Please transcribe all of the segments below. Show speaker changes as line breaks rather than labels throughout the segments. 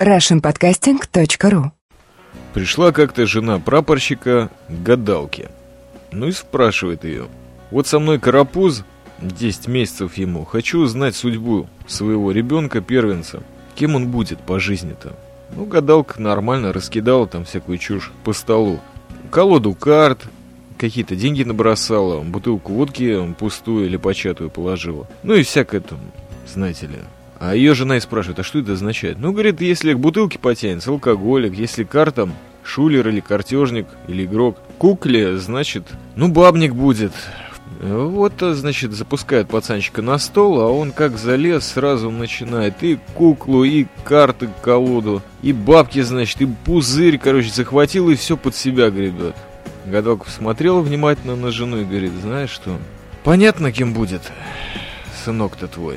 russianpodcasting.ru
Пришла как-то жена прапорщика к гадалке. Ну и спрашивает ее. Вот со мной карапуз, 10 месяцев ему, хочу узнать судьбу своего ребенка-первенца. Кем он будет по жизни-то? Ну, гадалка нормально раскидала там всякую чушь по столу. Колоду карт, какие-то деньги набросала, бутылку водки пустую или початую положила. Ну и всякое там, знаете ли, а ее жена и спрашивает, а что это означает? Ну, говорит, если к бутылке потянется, алкоголик, если картам, шулер или картежник, или игрок. Кукле, значит, ну, бабник будет. Вот, значит, запускает пацанчика на стол, а он как залез, сразу начинает и куклу, и карты, колоду, и бабки, значит, и пузырь, короче, захватил и все под себя гребет. Гадалка посмотрела внимательно на жену и говорит, знаешь что, понятно, кем будет сынок-то твой.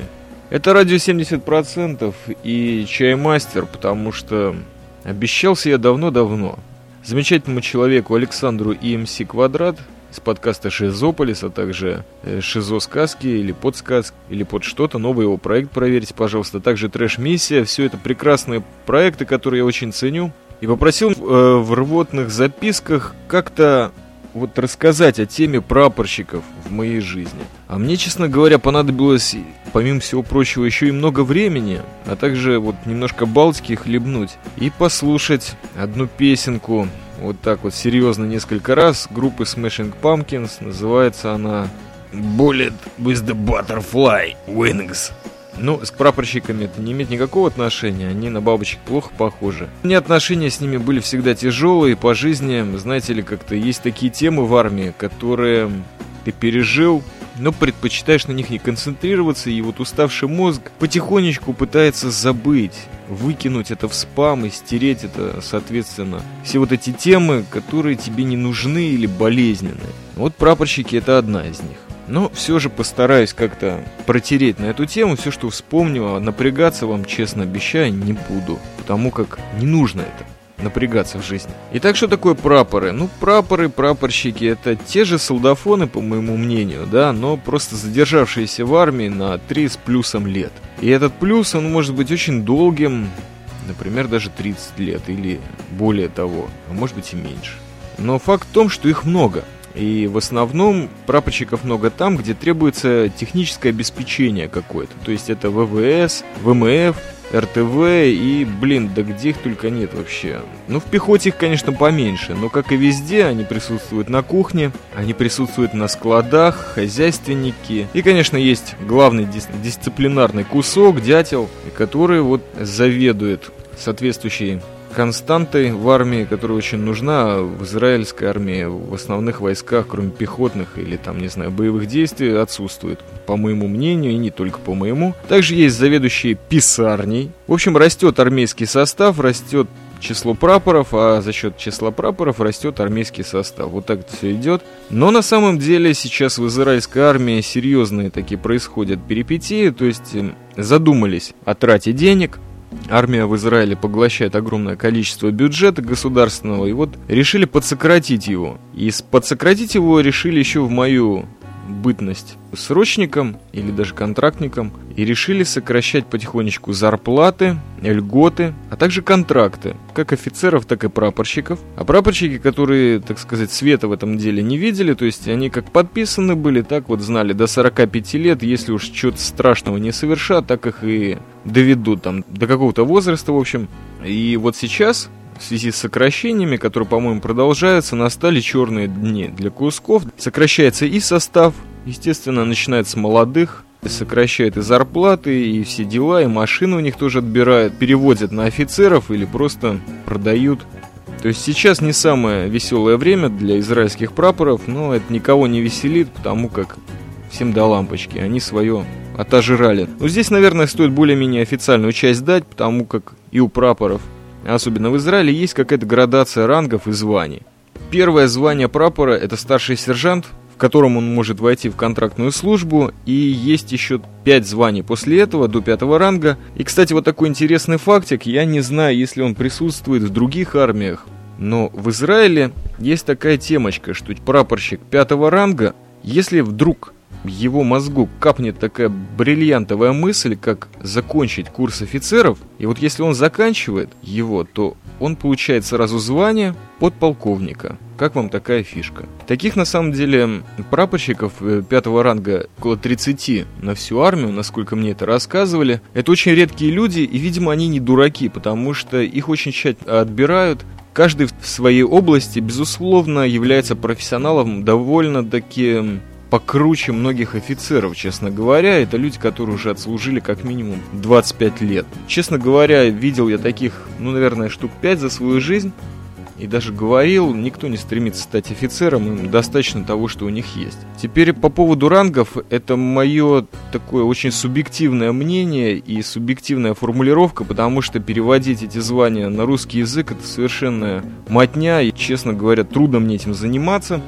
Это радио 70% и чаймастер, потому что обещался я давно-давно замечательному человеку Александру ИМС Квадрат из подкаста Шизополис, а также э, Шизо сказки или подсказки, или под что-то, новый его проект проверьте, пожалуйста. Также Трэш-миссия, все это прекрасные проекты, которые я очень ценю. И попросил э, в рвотных записках как-то вот рассказать о теме прапорщиков в моей жизни. А мне, честно говоря, понадобилось, помимо всего прочего, еще и много времени, а также вот немножко Балтики хлебнуть и послушать одну песенку вот так вот серьезно несколько раз группы Smashing Pumpkins. Называется она Bullet with the Butterfly Wings. Ну, с прапорщиками это не имеет никакого отношения, они на бабочек плохо похожи. У меня отношения с ними были всегда тяжелые по жизни, знаете ли, как-то есть такие темы в армии, которые ты пережил, но предпочитаешь на них не концентрироваться, и вот уставший мозг потихонечку пытается забыть, выкинуть это в спам и стереть это, соответственно, все вот эти темы, которые тебе не нужны или болезненные. Вот прапорщики это одна из них. Но все же постараюсь как-то протереть на эту тему все, что вспомню, а напрягаться вам, честно обещаю, не буду, потому как не нужно это напрягаться в жизни. Итак, что такое прапоры? Ну, прапоры, прапорщики это те же солдафоны, по моему мнению, да, но просто задержавшиеся в армии на 3 с плюсом лет. И этот плюс, он может быть очень долгим, например, даже 30 лет или более того, а может быть и меньше. Но факт в том, что их много. И в основном прапорщиков много там, где требуется техническое обеспечение какое-то. То есть это ВВС, ВМФ, РТВ и, блин, да где их только нет вообще. Ну, в пехоте их, конечно, поменьше, но, как и везде, они присутствуют на кухне, они присутствуют на складах, хозяйственники. И, конечно, есть главный дис дисциплинарный кусок, дятел, который вот заведует соответствующей константой в армии, которая очень нужна в израильской армии, в основных войсках, кроме пехотных или там, не знаю, боевых действий, отсутствует, по моему мнению, и не только по моему. Также есть заведующие писарней. В общем, растет армейский состав, растет число прапоров, а за счет числа прапоров растет армейский состав. Вот так это все идет. Но на самом деле сейчас в израильской армии серьезные такие происходят перипетии, то есть эм, задумались о трате денег, Армия в Израиле поглощает огромное количество бюджета государственного, и вот решили подсократить его. И подсократить его решили еще в мою бытность срочником или даже контрактником и решили сокращать потихонечку зарплаты, льготы, а также контракты, как офицеров, так и прапорщиков. А прапорщики, которые, так сказать, света в этом деле не видели, то есть они как подписаны были, так вот знали до 45 лет, если уж что-то страшного не совершат, так их и доведут там до какого-то возраста, в общем. И вот сейчас в связи с сокращениями, которые, по-моему, продолжаются, настали черные дни для кусков. Сокращается и состав, естественно, начинается с молодых, сокращает и зарплаты, и все дела, и машины у них тоже отбирают, переводят на офицеров или просто продают. То есть сейчас не самое веселое время для израильских прапоров, но это никого не веселит, потому как всем до лампочки, они свое отожрали. Но здесь, наверное, стоит более-менее официальную часть дать, потому как и у прапоров особенно в Израиле, есть какая-то градация рангов и званий. Первое звание прапора – это старший сержант, в котором он может войти в контрактную службу, и есть еще пять званий после этого, до пятого ранга. И, кстати, вот такой интересный фактик, я не знаю, если он присутствует в других армиях, но в Израиле есть такая темочка, что прапорщик пятого ранга, если вдруг его мозгу капнет такая бриллиантовая мысль, как закончить курс офицеров, и вот если он заканчивает его, то он получает сразу звание подполковника. Как вам такая фишка? Таких, на самом деле, прапорщиков э, пятого ранга около 30 на всю армию, насколько мне это рассказывали. Это очень редкие люди, и, видимо, они не дураки, потому что их очень тщательно отбирают, Каждый в своей области, безусловно, является профессионалом довольно-таки покруче многих офицеров, честно говоря. Это люди, которые уже отслужили как минимум 25 лет. Честно говоря, видел я таких, ну, наверное, штук 5 за свою жизнь. И даже говорил, никто не стремится стать офицером, им достаточно того, что у них есть. Теперь по поводу рангов, это мое такое очень субъективное мнение и субъективная формулировка, потому что переводить эти звания на русский язык это совершенно матня, и, честно говоря, трудно мне этим заниматься.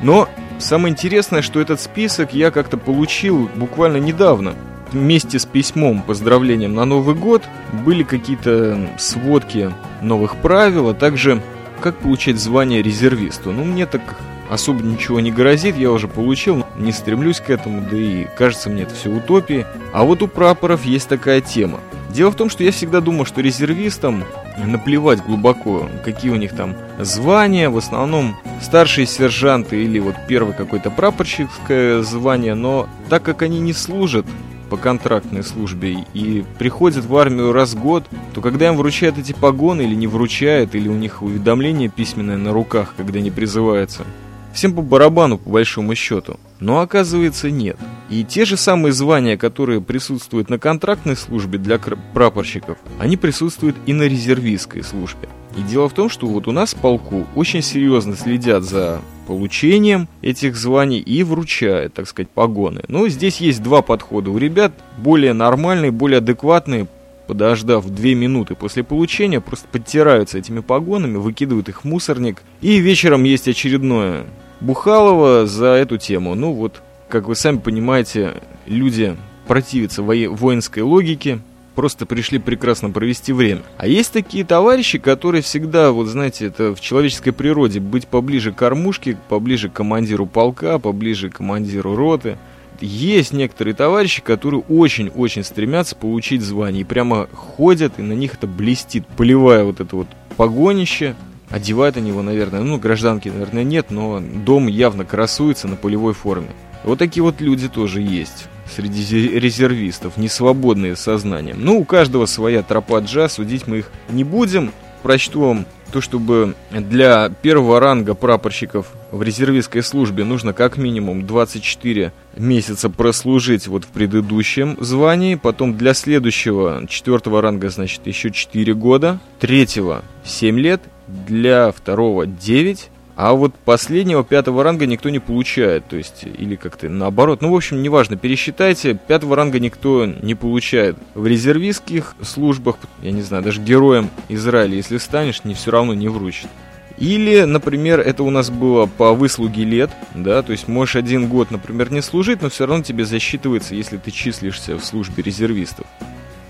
Но самое интересное, что этот список я как-то получил буквально недавно. Вместе с письмом поздравлением на Новый год были какие-то сводки новых правил, а также как получать звание резервисту. Ну, мне так особо ничего не грозит, я уже получил, не стремлюсь к этому, да и кажется мне это все утопией. А вот у прапоров есть такая тема. Дело в том, что я всегда думал, что резервистам наплевать глубоко, какие у них там звания, в основном старшие сержанты или вот первое какое-то прапорщикское звание, но так как они не служат по контрактной службе и приходят в армию раз в год, то когда им вручают эти погоны или не вручают, или у них уведомление письменное на руках, когда они призываются, всем по барабану по большому счету. Но оказывается нет. И те же самые звания, которые присутствуют на контрактной службе для прапорщиков, они присутствуют и на резервистской службе. И дело в том, что вот у нас в полку очень серьезно следят за получением этих званий и вручают, так сказать, погоны. Но здесь есть два подхода. У ребят более нормальные, более адекватные, подождав две минуты после получения, просто подтираются этими погонами, выкидывают их в мусорник. И вечером есть очередное Бухалова за эту тему. Ну вот, как вы сами понимаете, люди противятся воинской логике, просто пришли прекрасно провести время. А есть такие товарищи, которые всегда, вот знаете, это в человеческой природе, быть поближе к кормушке, поближе к командиру полка, поближе к командиру роты. Есть некоторые товарищи, которые очень-очень стремятся получить звание. И прямо ходят, и на них это блестит, поливая вот это вот погонище. Одевают они его, наверное, ну, гражданки, наверное, нет, но дом явно красуется на полевой форме. Вот такие вот люди тоже есть среди резервистов, не свободные сознанием. Ну, у каждого своя тропа джа, судить мы их не будем. Прочту вам то, чтобы для первого ранга прапорщиков в резервистской службе нужно как минимум 24 месяца прослужить вот в предыдущем звании, потом для следующего четвертого ранга, значит, еще 4 года, третьего 7 лет, для второго 9, а вот последнего пятого ранга никто не получает, то есть, или как-то наоборот. Ну, в общем, неважно, пересчитайте, пятого ранга никто не получает. В резервистских службах, я не знаю, даже героем Израиля, если станешь, не все равно не вручат. Или, например, это у нас было по выслуге лет, да, то есть можешь один год, например, не служить, но все равно тебе засчитывается, если ты числишься в службе резервистов.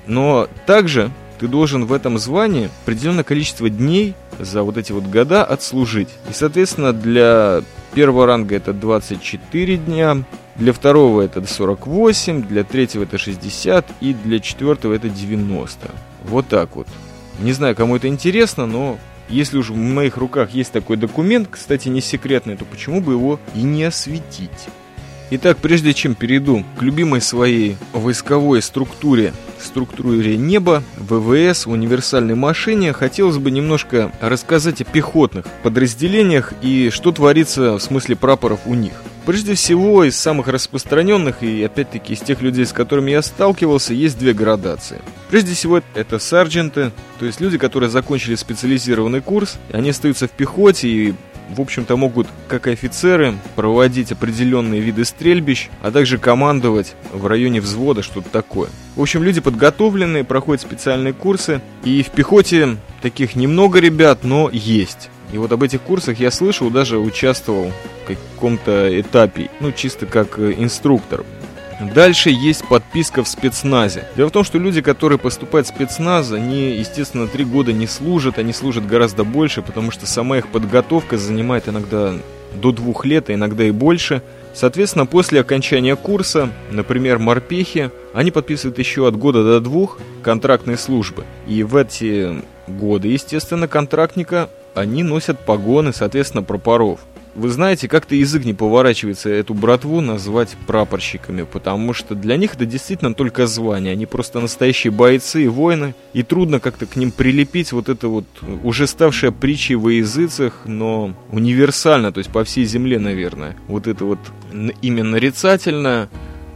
Но также ты должен в этом звании определенное количество дней за вот эти вот года отслужить. И, соответственно, для первого ранга это 24 дня, для второго это 48, для третьего это 60 и для четвертого это 90. Вот так вот. Не знаю, кому это интересно, но если уж в моих руках есть такой документ, кстати, не секретный, то почему бы его и не осветить? Итак, прежде чем перейду к любимой своей войсковой структуре, структуре неба, ВВС, универсальной машине, хотелось бы немножко рассказать о пехотных подразделениях и что творится в смысле прапоров у них. Прежде всего, из самых распространенных и, опять-таки, из тех людей, с которыми я сталкивался, есть две градации. Прежде всего, это сардженты, то есть люди, которые закончили специализированный курс, они остаются в пехоте и в общем-то, могут, как и офицеры, проводить определенные виды стрельбищ, а также командовать в районе взвода, что-то такое. В общем, люди подготовленные, проходят специальные курсы, и в пехоте таких немного ребят, но есть. И вот об этих курсах я слышал, даже участвовал в каком-то этапе, ну, чисто как э, инструктор. Дальше есть подписка в спецназе. Дело в том, что люди, которые поступают в спецназ, они, естественно, три года не служат, они служат гораздо больше, потому что сама их подготовка занимает иногда до двух лет, а иногда и больше. Соответственно, после окончания курса, например, морпехи, они подписывают еще от года до двух контрактной службы. И в эти годы, естественно, контрактника они носят погоны, соответственно, пропоров. Вы знаете, как-то язык не поворачивается эту братву назвать прапорщиками, потому что для них это действительно только звание. Они просто настоящие бойцы и воины, и трудно как-то к ним прилепить вот это вот уже ставшее притчей во языцах, но универсально, то есть по всей земле, наверное. Вот это вот имя нарицательное.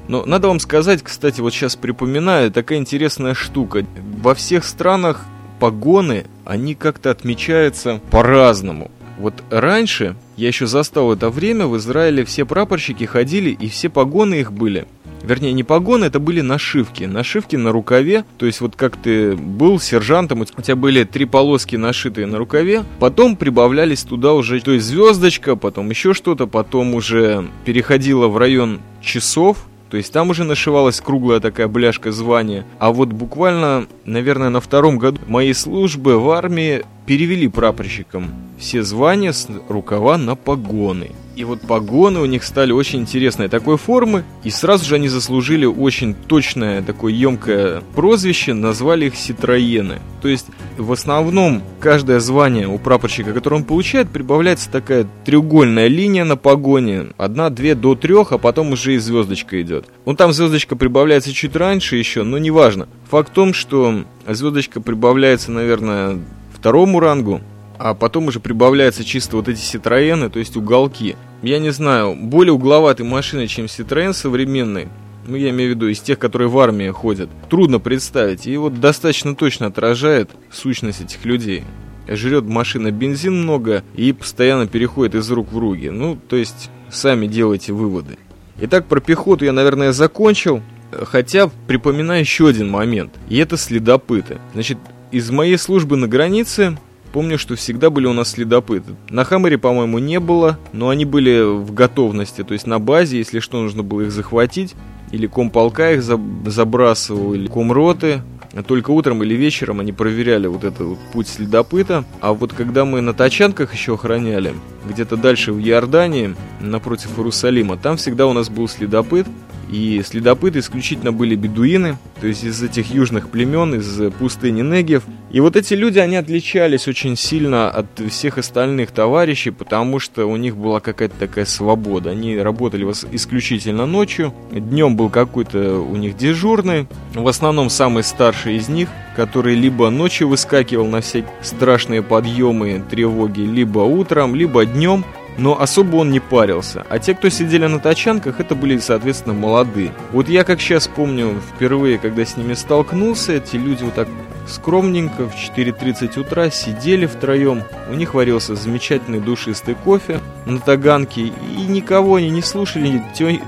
Но надо вам сказать, кстати, вот сейчас припоминаю, такая интересная штука. Во всех странах погоны, они как-то отмечаются по-разному. Вот раньше, я еще застал это время, в Израиле все прапорщики ходили, и все погоны их были. Вернее, не погоны, это были нашивки. Нашивки на рукаве, то есть вот как ты был сержантом, у тебя были три полоски нашитые на рукаве, потом прибавлялись туда уже, то есть звездочка, потом еще что-то, потом уже переходило в район часов, то есть там уже нашивалась круглая такая бляшка звания. А вот буквально, наверное, на втором году моей службы в армии перевели прапорщикам все звания с рукава на погоны. И вот погоны у них стали очень интересной такой формы, и сразу же они заслужили очень точное такое емкое прозвище, назвали их ситроены. То есть в основном каждое звание у прапорщика, которое он получает, прибавляется такая треугольная линия на погоне, одна, две до трех, а потом уже и звездочка идет. Ну там звездочка прибавляется чуть раньше еще, но неважно. Факт в том, что звездочка прибавляется, наверное, второму рангу, а потом уже прибавляются чисто вот эти Citroёны, то есть уголки. Я не знаю, более угловатой машины, чем Citroёn современный, ну, я имею в виду из тех, которые в армии ходят, трудно представить. И вот достаточно точно отражает сущность этих людей. Жрет машина бензин много и постоянно переходит из рук в руки. Ну, то есть, сами делайте выводы. Итак, про пехоту я, наверное, закончил. Хотя припоминаю еще один момент. И это следопыты. Значит, из моей службы на границе помню, что всегда были у нас следопыты. На Хаммере, по-моему, не было, но они были в готовности, то есть на базе, если что, нужно было их захватить. Или комполка их забрасывал, или комроты. Только утром или вечером они проверяли вот этот путь следопыта. А вот когда мы на тачанках еще охраняли, где-то дальше в Иордании, напротив Иерусалима, там всегда у нас был следопыт, и следопыты исключительно были бедуины, то есть из этих южных племен, из пустыни Негев. И вот эти люди, они отличались очень сильно от всех остальных товарищей, потому что у них была какая-то такая свобода. Они работали исключительно ночью, днем был какой-то у них дежурный, в основном самый старший из них, который либо ночью выскакивал на все страшные подъемы, тревоги, либо утром, либо днем, но особо он не парился. А те, кто сидели на тачанках, это были, соответственно, молодые. Вот я, как сейчас помню, впервые, когда с ними столкнулся, эти люди вот так скромненько в 4.30 утра сидели втроем. У них варился замечательный душистый кофе на таганке, и никого они не слушали,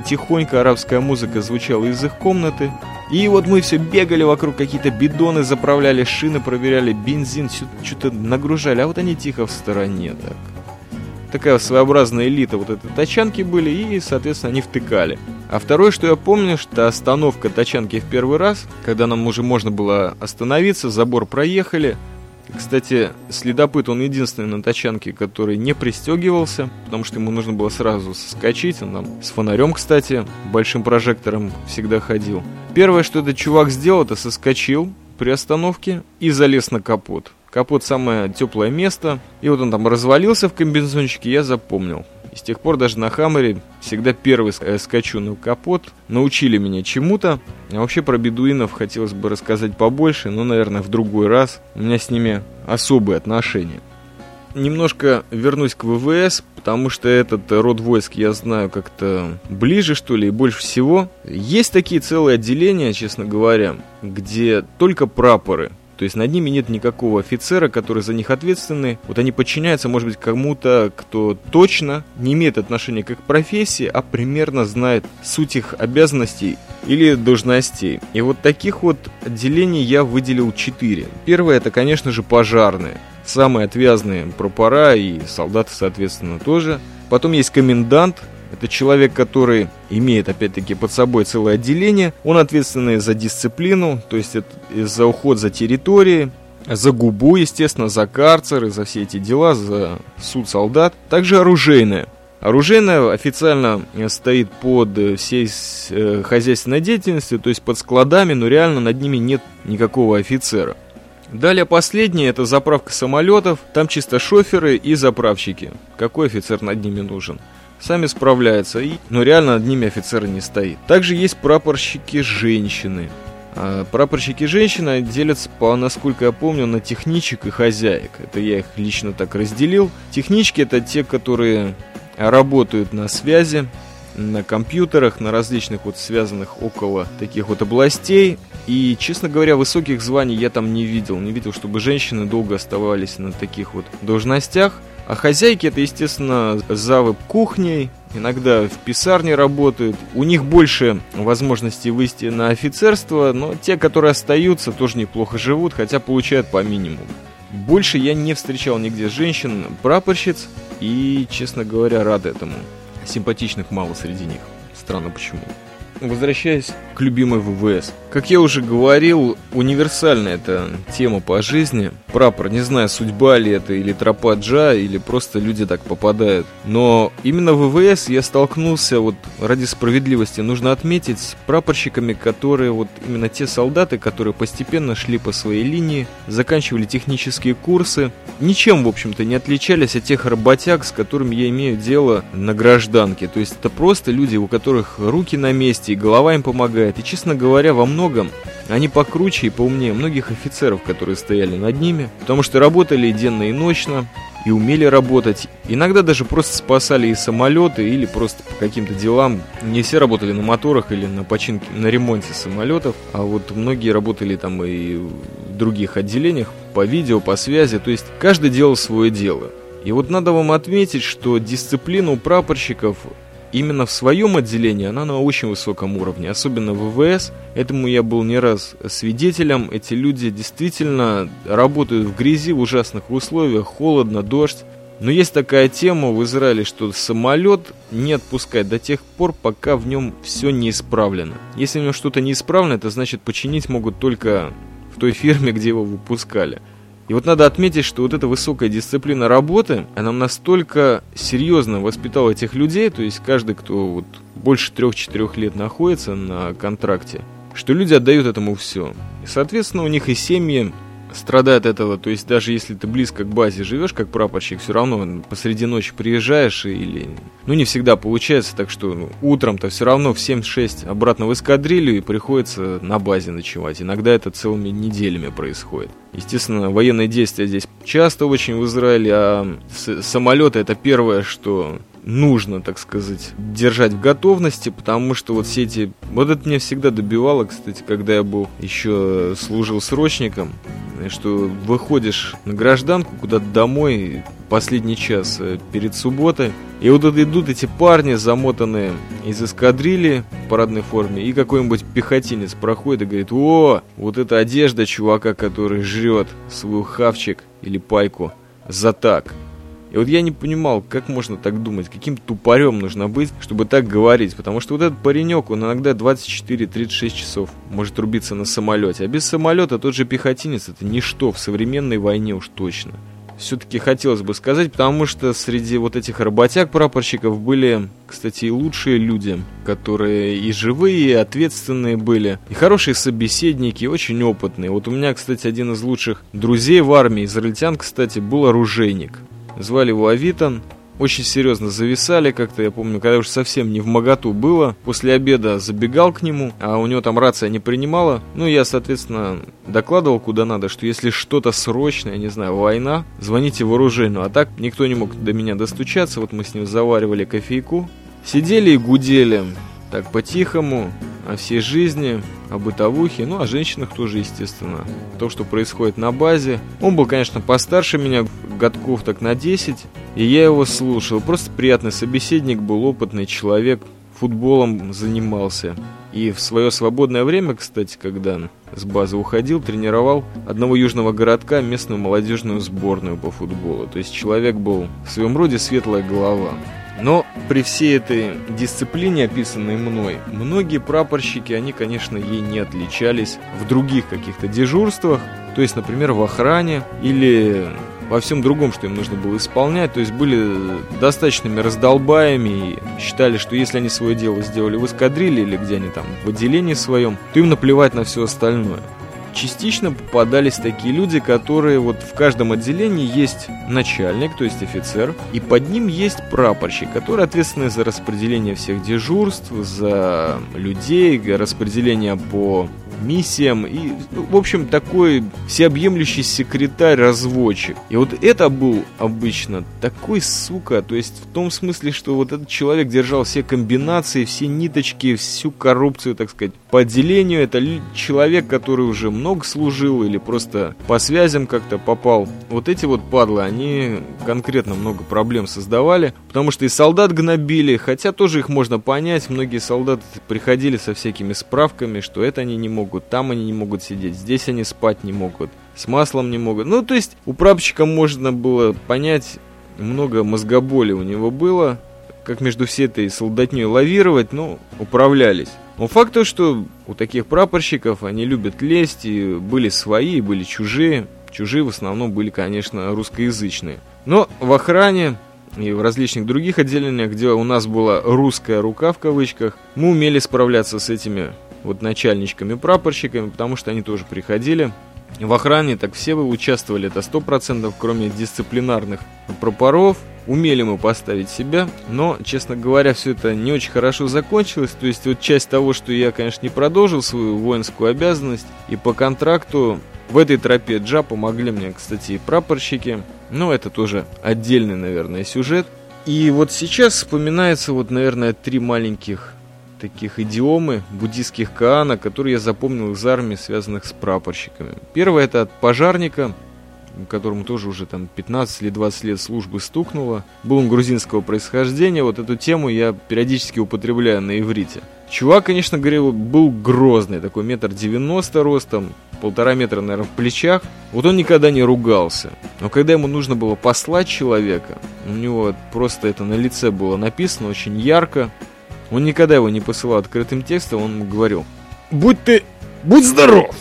тихонько арабская музыка звучала из их комнаты. И вот мы все бегали вокруг, какие-то бидоны заправляли, шины проверяли, бензин, что-то нагружали, а вот они тихо в стороне так такая своеобразная элита вот этой тачанки были, и, соответственно, они втыкали. А второе, что я помню, что остановка тачанки в первый раз, когда нам уже можно было остановиться, забор проехали. Кстати, следопыт, он единственный на тачанке, который не пристегивался, потому что ему нужно было сразу соскочить. Он там с фонарем, кстати, большим прожектором всегда ходил. Первое, что этот чувак сделал, это соскочил при остановке и залез на капот. Капот самое теплое место. И вот он там развалился в комбинезончике, я запомнил. И с тех пор даже на Хаммере всегда первый э, скачу на капот. Научили меня чему-то. А вообще про бедуинов хотелось бы рассказать побольше, но, наверное, в другой раз. У меня с ними особые отношения. Немножко вернусь к ВВС, потому что этот род войск я знаю как-то ближе, что ли, и больше всего. Есть такие целые отделения, честно говоря, где только прапоры то есть над ними нет никакого офицера, который за них ответственный. Вот они подчиняются, может быть, кому-то, кто точно не имеет отношения к их профессии, а примерно знает суть их обязанностей или должностей. И вот таких вот отделений я выделил четыре. Первое это, конечно же, пожарные. Самые отвязные пропора и солдаты, соответственно, тоже. Потом есть комендант, это человек, который имеет, опять-таки, под собой целое отделение. Он ответственный за дисциплину, то есть за уход за территорией, за губу, естественно, за карцеры, за все эти дела, за суд солдат. Также оружейное. Оружейная официально стоит под всей э, хозяйственной деятельностью, то есть под складами, но реально над ними нет никакого офицера. Далее последнее, это заправка самолетов, там чисто шоферы и заправщики. Какой офицер над ними нужен? Сами справляются, и, но реально над ними офицера не стоит. Также есть прапорщики женщины. А прапорщики женщины делятся, по, насколько я помню, на техничек и хозяек. Это я их лично так разделил. Технички это те, которые работают на связи, на компьютерах, на различных вот связанных около таких вот областей. И, честно говоря, высоких званий я там не видел. Не видел, чтобы женщины долго оставались на таких вот должностях. А хозяйки это, естественно, завы кухней, иногда в писарне работают. У них больше возможностей выйти на офицерство, но те, которые остаются, тоже неплохо живут, хотя получают по минимуму. Больше я не встречал нигде женщин-прапорщиц и, честно говоря, рад этому. Симпатичных мало среди них. Странно почему. Возвращаясь к любимой ВВС. Как я уже говорил, универсальная эта тема по жизни. Прапор, не знаю, судьба ли это, или тропа Джа, или просто люди так попадают. Но именно в ВВС я столкнулся, вот ради справедливости, нужно отметить, с прапорщиками, которые вот именно те солдаты, которые постепенно шли по своей линии, заканчивали технические курсы, ничем, в общем-то, не отличались от тех работяг, с которыми я имею дело на гражданке. То есть это просто люди, у которых руки на месте, и голова им помогает. И, честно говоря, во многом они покруче и поумнее многих офицеров, которые стояли над ними, потому что работали денно, и ночно, и умели работать. Иногда даже просто спасали и самолеты, или просто по каким-то делам. Не все работали на моторах или на починке, на ремонте самолетов, а вот многие работали там и в других отделениях, по видео, по связи, то есть каждый делал свое дело. И вот надо вам отметить, что дисциплина у прапорщиков именно в своем отделении она на очень высоком уровне, особенно в ВВС. Этому я был не раз свидетелем. Эти люди действительно работают в грязи, в ужасных условиях, холодно, дождь. Но есть такая тема в Израиле, что самолет не отпускать до тех пор, пока в нем все не исправлено. Если в нем что-то не исправлено, это значит починить могут только в той фирме, где его выпускали. И вот надо отметить, что вот эта высокая дисциплина работы, она настолько серьезно воспитала этих людей, то есть каждый, кто вот больше трех-четырех лет находится на контракте, что люди отдают этому все. И, соответственно, у них и семьи страдает от этого. То есть даже если ты близко к базе живешь, как прапорщик, все равно посреди ночи приезжаешь или... Ну, не всегда получается, так что ну, утром-то все равно в 7-6 обратно в эскадрилью и приходится на базе ночевать. Иногда это целыми неделями происходит. Естественно, военные действия здесь часто очень в Израиле, а самолеты это первое, что нужно, так сказать, держать в готовности, потому что вот все эти... Вот это меня всегда добивало, кстати, когда я был еще служил срочником, что выходишь на гражданку куда-то домой, последний час э, перед субботой, и вот идут эти парни, замотанные из эскадрильи в парадной форме, и какой-нибудь пехотинец проходит и говорит, о, вот эта одежда чувака, который жрет свой хавчик или пайку за так. И вот я не понимал, как можно так думать, каким тупорем нужно быть, чтобы так говорить. Потому что вот этот паренек, он иногда 24-36 часов может рубиться на самолете. А без самолета тот же пехотинец это ничто в современной войне уж точно. Все-таки хотелось бы сказать, потому что среди вот этих работяг-прапорщиков были, кстати, и лучшие люди, которые и живые, и ответственные были, и хорошие собеседники, и очень опытные. Вот у меня, кстати, один из лучших друзей в армии, израильтян, кстати, был оружейник. Звали его Авитан. Очень серьезно зависали как-то, я помню, когда уже совсем не в моготу было. После обеда забегал к нему, а у него там рация не принимала. Ну, я, соответственно, докладывал куда надо, что если что-то срочное, не знаю, война, звоните в оружейную. А так никто не мог до меня достучаться. Вот мы с ним заваривали кофейку. Сидели и гудели. Так, по-тихому, о всей жизни, о бытовухе, ну, о женщинах тоже, естественно. То, что происходит на базе. Он был, конечно, постарше меня, годков так на 10, и я его слушал. Просто приятный собеседник был, опытный человек, футболом занимался. И в свое свободное время, кстати, когда с базы уходил, тренировал одного южного городка местную молодежную сборную по футболу. То есть человек был в своем роде светлая голова. Но при всей этой дисциплине, описанной мной, многие прапорщики, они, конечно, ей не отличались в других каких-то дежурствах, то есть, например, в охране или во всем другом, что им нужно было исполнять. То есть были достаточными раздолбаями и считали, что если они свое дело сделали в эскадриле или где они там в отделении своем, то им наплевать на все остальное частично попадались такие люди, которые вот в каждом отделении есть начальник, то есть офицер, и под ним есть прапорщик, который ответственный за распределение всех дежурств, за людей, распределение по миссиям и, ну, в общем, такой всеобъемлющий секретарь-разводчик. И вот это был обычно такой сука, то есть в том смысле, что вот этот человек держал все комбинации, все ниточки, всю коррупцию, так сказать, по отделению. Это человек, который уже много служил или просто по связям как-то попал. Вот эти вот падлы, они конкретно много проблем создавали, потому что и солдат гнобили, хотя тоже их можно понять. Многие солдаты приходили со всякими справками, что это они не могут могут, там они не могут сидеть, здесь они спать не могут, с маслом не могут. Ну, то есть у прапорщика можно было понять, много мозгоболи у него было, как между всей этой солдатней лавировать, ну, управлялись. Но факт то, что у таких прапорщиков они любят лезть, и были свои, и были чужие. Чужие в основном были, конечно, русскоязычные. Но в охране и в различных других отделениях, где у нас была русская рука в кавычках, мы умели справляться с этими вот начальничками, прапорщиками, потому что они тоже приходили. В охране так все вы участвовали, это 100%, кроме дисциплинарных прапоров. Умели мы поставить себя, но, честно говоря, все это не очень хорошо закончилось. То есть вот часть того, что я, конечно, не продолжил свою воинскую обязанность, и по контракту в этой тропе Джа помогли мне, кстати, и прапорщики. Но это тоже отдельный, наверное, сюжет. И вот сейчас вспоминается вот, наверное, три маленьких таких идиомы буддийских каана, которые я запомнил из армии, связанных с прапорщиками. Первое это от пожарника, которому тоже уже там 15 или 20 лет службы стукнуло. Был он грузинского происхождения, вот эту тему я периодически употребляю на иврите. Чувак, конечно, говорил, был грозный, такой метр девяносто ростом, полтора метра, наверное, в плечах. Вот он никогда не ругался. Но когда ему нужно было послать человека, у него просто это на лице было написано очень ярко, он никогда его не посылал открытым текстом, он говорил, будь ты, будь здоров,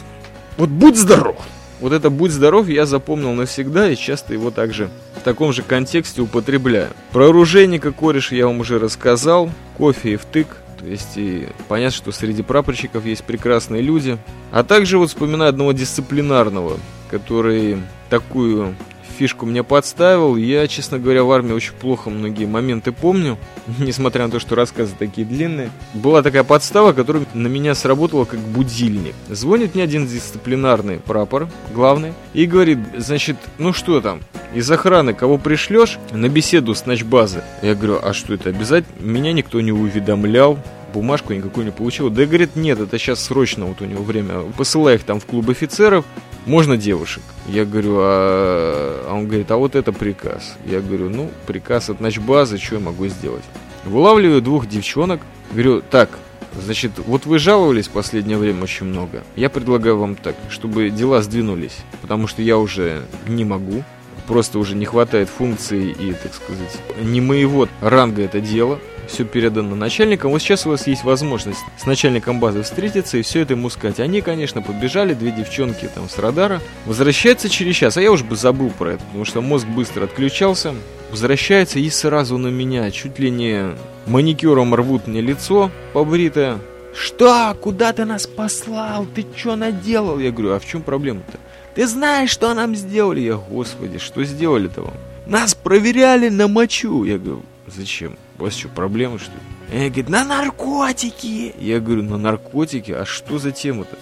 вот будь здоров. Вот это «будь здоров» я запомнил навсегда и часто его также в таком же контексте употребляю. Про оружейника кореш я вам уже рассказал, кофе и втык, то есть и понятно, что среди прапорщиков есть прекрасные люди. А также вот вспоминаю одного дисциплинарного, который такую фишку мне подставил. Я, честно говоря, в армии очень плохо многие моменты помню, несмотря на то, что рассказы такие длинные. Была такая подстава, которая на меня сработала как будильник. Звонит мне один дисциплинарный прапор, главный, и говорит, значит, ну что там, из охраны кого пришлешь на беседу с ночбазы? Я говорю, а что это обязательно? Меня никто не уведомлял бумажку никакую не получил. Да, говорит, нет, это сейчас срочно вот у него время. Посылай их там в клуб офицеров, можно девушек? Я говорю, а... а он говорит, а вот это приказ. Я говорю, ну, приказ от ночбазы, что я могу сделать? Вылавливаю двух девчонок, говорю, так, значит, вот вы жаловались в последнее время очень много. Я предлагаю вам так, чтобы дела сдвинулись, потому что я уже не могу, просто уже не хватает функций и, так сказать, не моего ранга это дело все передано начальникам. Вот сейчас у вас есть возможность с начальником базы встретиться и все это ему сказать. Они, конечно, побежали, две девчонки там с радара. Возвращается через час, а я уже бы забыл про это, потому что мозг быстро отключался. Возвращается и сразу на меня, чуть ли не маникюром рвут мне лицо побритое. Что? Куда ты нас послал? Ты что наделал? Я говорю, а в чем проблема-то? Ты знаешь, что нам сделали? Я, господи, что сделали-то вам? Нас проверяли на мочу. Я говорю, зачем? У вас что, проблемы, что ли? И говорит, на наркотики. Я говорю, на наркотики? А что за тема-то?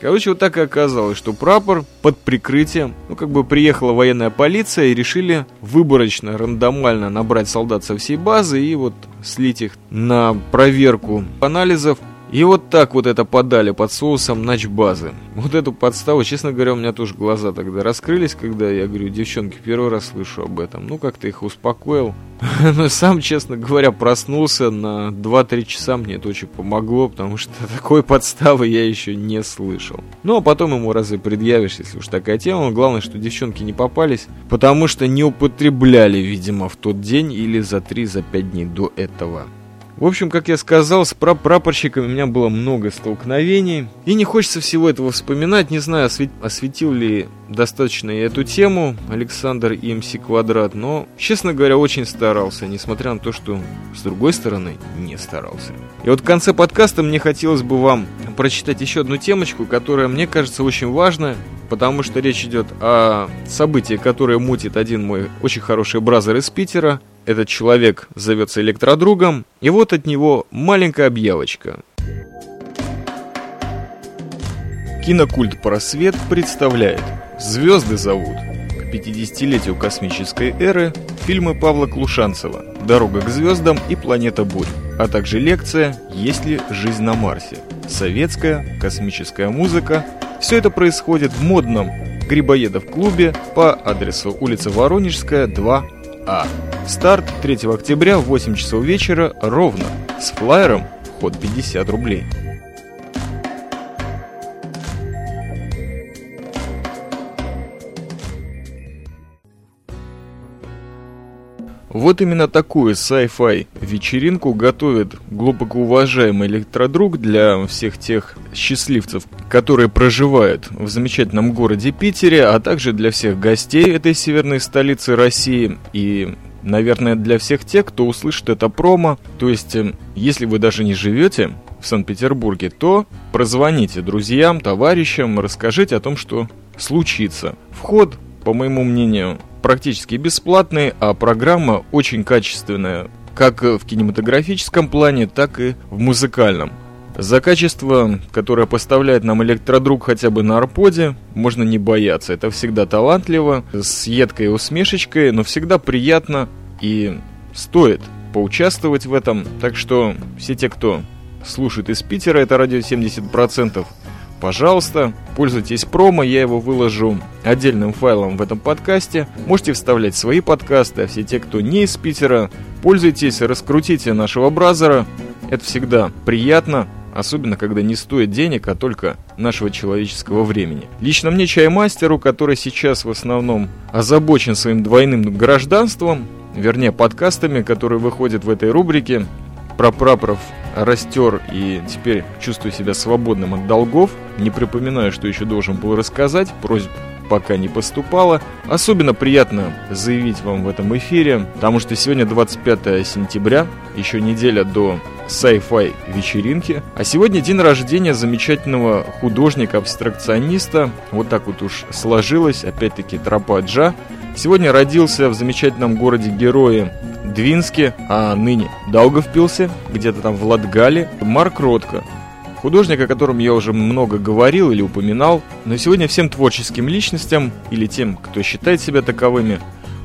Короче, вот так и оказалось, что прапор под прикрытием, ну, как бы приехала военная полиция и решили выборочно, рандомально набрать солдат со всей базы и вот слить их на проверку анализов и вот так вот это подали под соусом начбазы. Вот эту подставу, честно говоря, у меня тоже глаза тогда раскрылись, когда я говорю, девчонки, первый раз слышу об этом. Ну, как-то их успокоил. Но сам, честно говоря, проснулся на 2-3 часа, мне это очень помогло, потому что такой подставы я еще не слышал. Ну, а потом ему разве предъявишь, если уж такая тема. Главное, что девчонки не попались, потому что не употребляли, видимо, в тот день или за 3-5 дней до этого. В общем, как я сказал, с прапорщиками у меня было много столкновений. И не хочется всего этого вспоминать. Не знаю, освет... осветил ли достаточно я эту тему Александр и МС Квадрат. Но, честно говоря, очень старался. Несмотря на то, что с другой стороны не старался. И вот в конце подкаста мне хотелось бы вам прочитать еще одну темочку, которая мне кажется очень важная потому что речь идет о событии, которое мутит один мой очень хороший бразер из Питера. Этот человек зовется электродругом, и вот от него маленькая объявочка. Кинокульт «Просвет» представляет «Звезды зовут» к 50-летию космической эры фильмы Павла Клушанцева «Дорога к звездам» и «Планета бурь», а также лекция «Есть ли жизнь на Марсе?» Советская космическая музыка все это происходит в модном Грибоедов клубе по адресу улица Воронежская, 2А. Старт 3 октября в 8 часов вечера ровно. С флайером вход 50 рублей. Вот именно такую sci-fi вечеринку готовит глубоко уважаемый электродруг для всех тех счастливцев, которые проживают в замечательном городе Питере, а также для всех гостей этой северной столицы России и наверное, для всех тех, кто услышит это промо. То есть, э, если вы даже не живете в Санкт-Петербурге, то прозвоните друзьям, товарищам, расскажите о том, что случится. Вход, по моему мнению, практически бесплатный, а программа очень качественная, как в кинематографическом плане, так и в музыкальном. За качество, которое поставляет нам электродруг хотя бы на арподе, можно не бояться. Это всегда талантливо, с едкой усмешечкой, но всегда приятно и стоит поучаствовать в этом. Так что все те, кто слушает из Питера, это радио 70%, пожалуйста, пользуйтесь промо, я его выложу отдельным файлом в этом подкасте. Можете вставлять свои подкасты, а все те, кто не из Питера, пользуйтесь, раскрутите нашего бразера. Это всегда приятно, особенно когда не стоит денег, а только нашего человеческого времени. Лично мне, чаймастеру, который сейчас в основном озабочен своим двойным гражданством, вернее подкастами, которые выходят в этой рубрике, про прапоров растер и теперь чувствую себя свободным от долгов. Не припоминаю, что еще должен был рассказать, просьб пока не поступало. Особенно приятно заявить вам в этом эфире, потому что сегодня 25 сентября, еще неделя до sci-fi вечеринки. А сегодня день рождения замечательного художника-абстракциониста. Вот так вот уж сложилось, опять-таки тропа Джа. Сегодня родился в замечательном городе Герое Двинске, а ныне Даугавпилсе, где-то там в Латгале, Марк Ротко. Художник, о котором я уже много говорил или упоминал, но сегодня всем творческим личностям или тем, кто считает себя таковыми,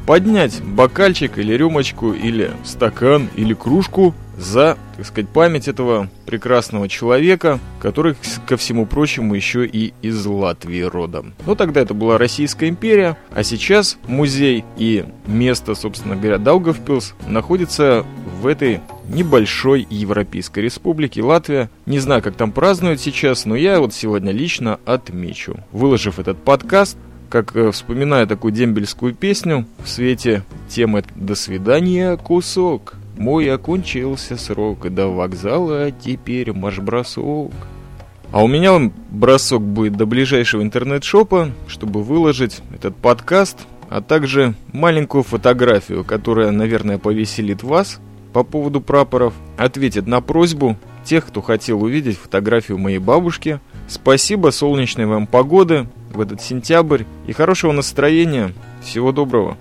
поднять бокальчик или рюмочку, или стакан, или кружку за, так сказать, память этого прекрасного человека, который, ко всему прочему, еще и из Латвии родом. Но тогда это была Российская империя, а сейчас музей и место, собственно говоря, Даугавпилс находится в этой небольшой европейской республике Латвия. Не знаю, как там празднуют сейчас, но я вот сегодня лично отмечу. Выложив этот подкаст, как э, вспоминаю такую дембельскую песню в свете темы «До свидания, кусок». Мой окончился срок, до вокзала теперь марш-бросок. А у меня бросок будет до ближайшего интернет-шопа, чтобы выложить этот подкаст, а также маленькую фотографию, которая, наверное, повеселит вас по поводу прапоров, ответит на просьбу тех, кто хотел увидеть фотографию моей бабушки. Спасибо, солнечной вам погоды, в этот сентябрь и хорошего настроения. Всего доброго.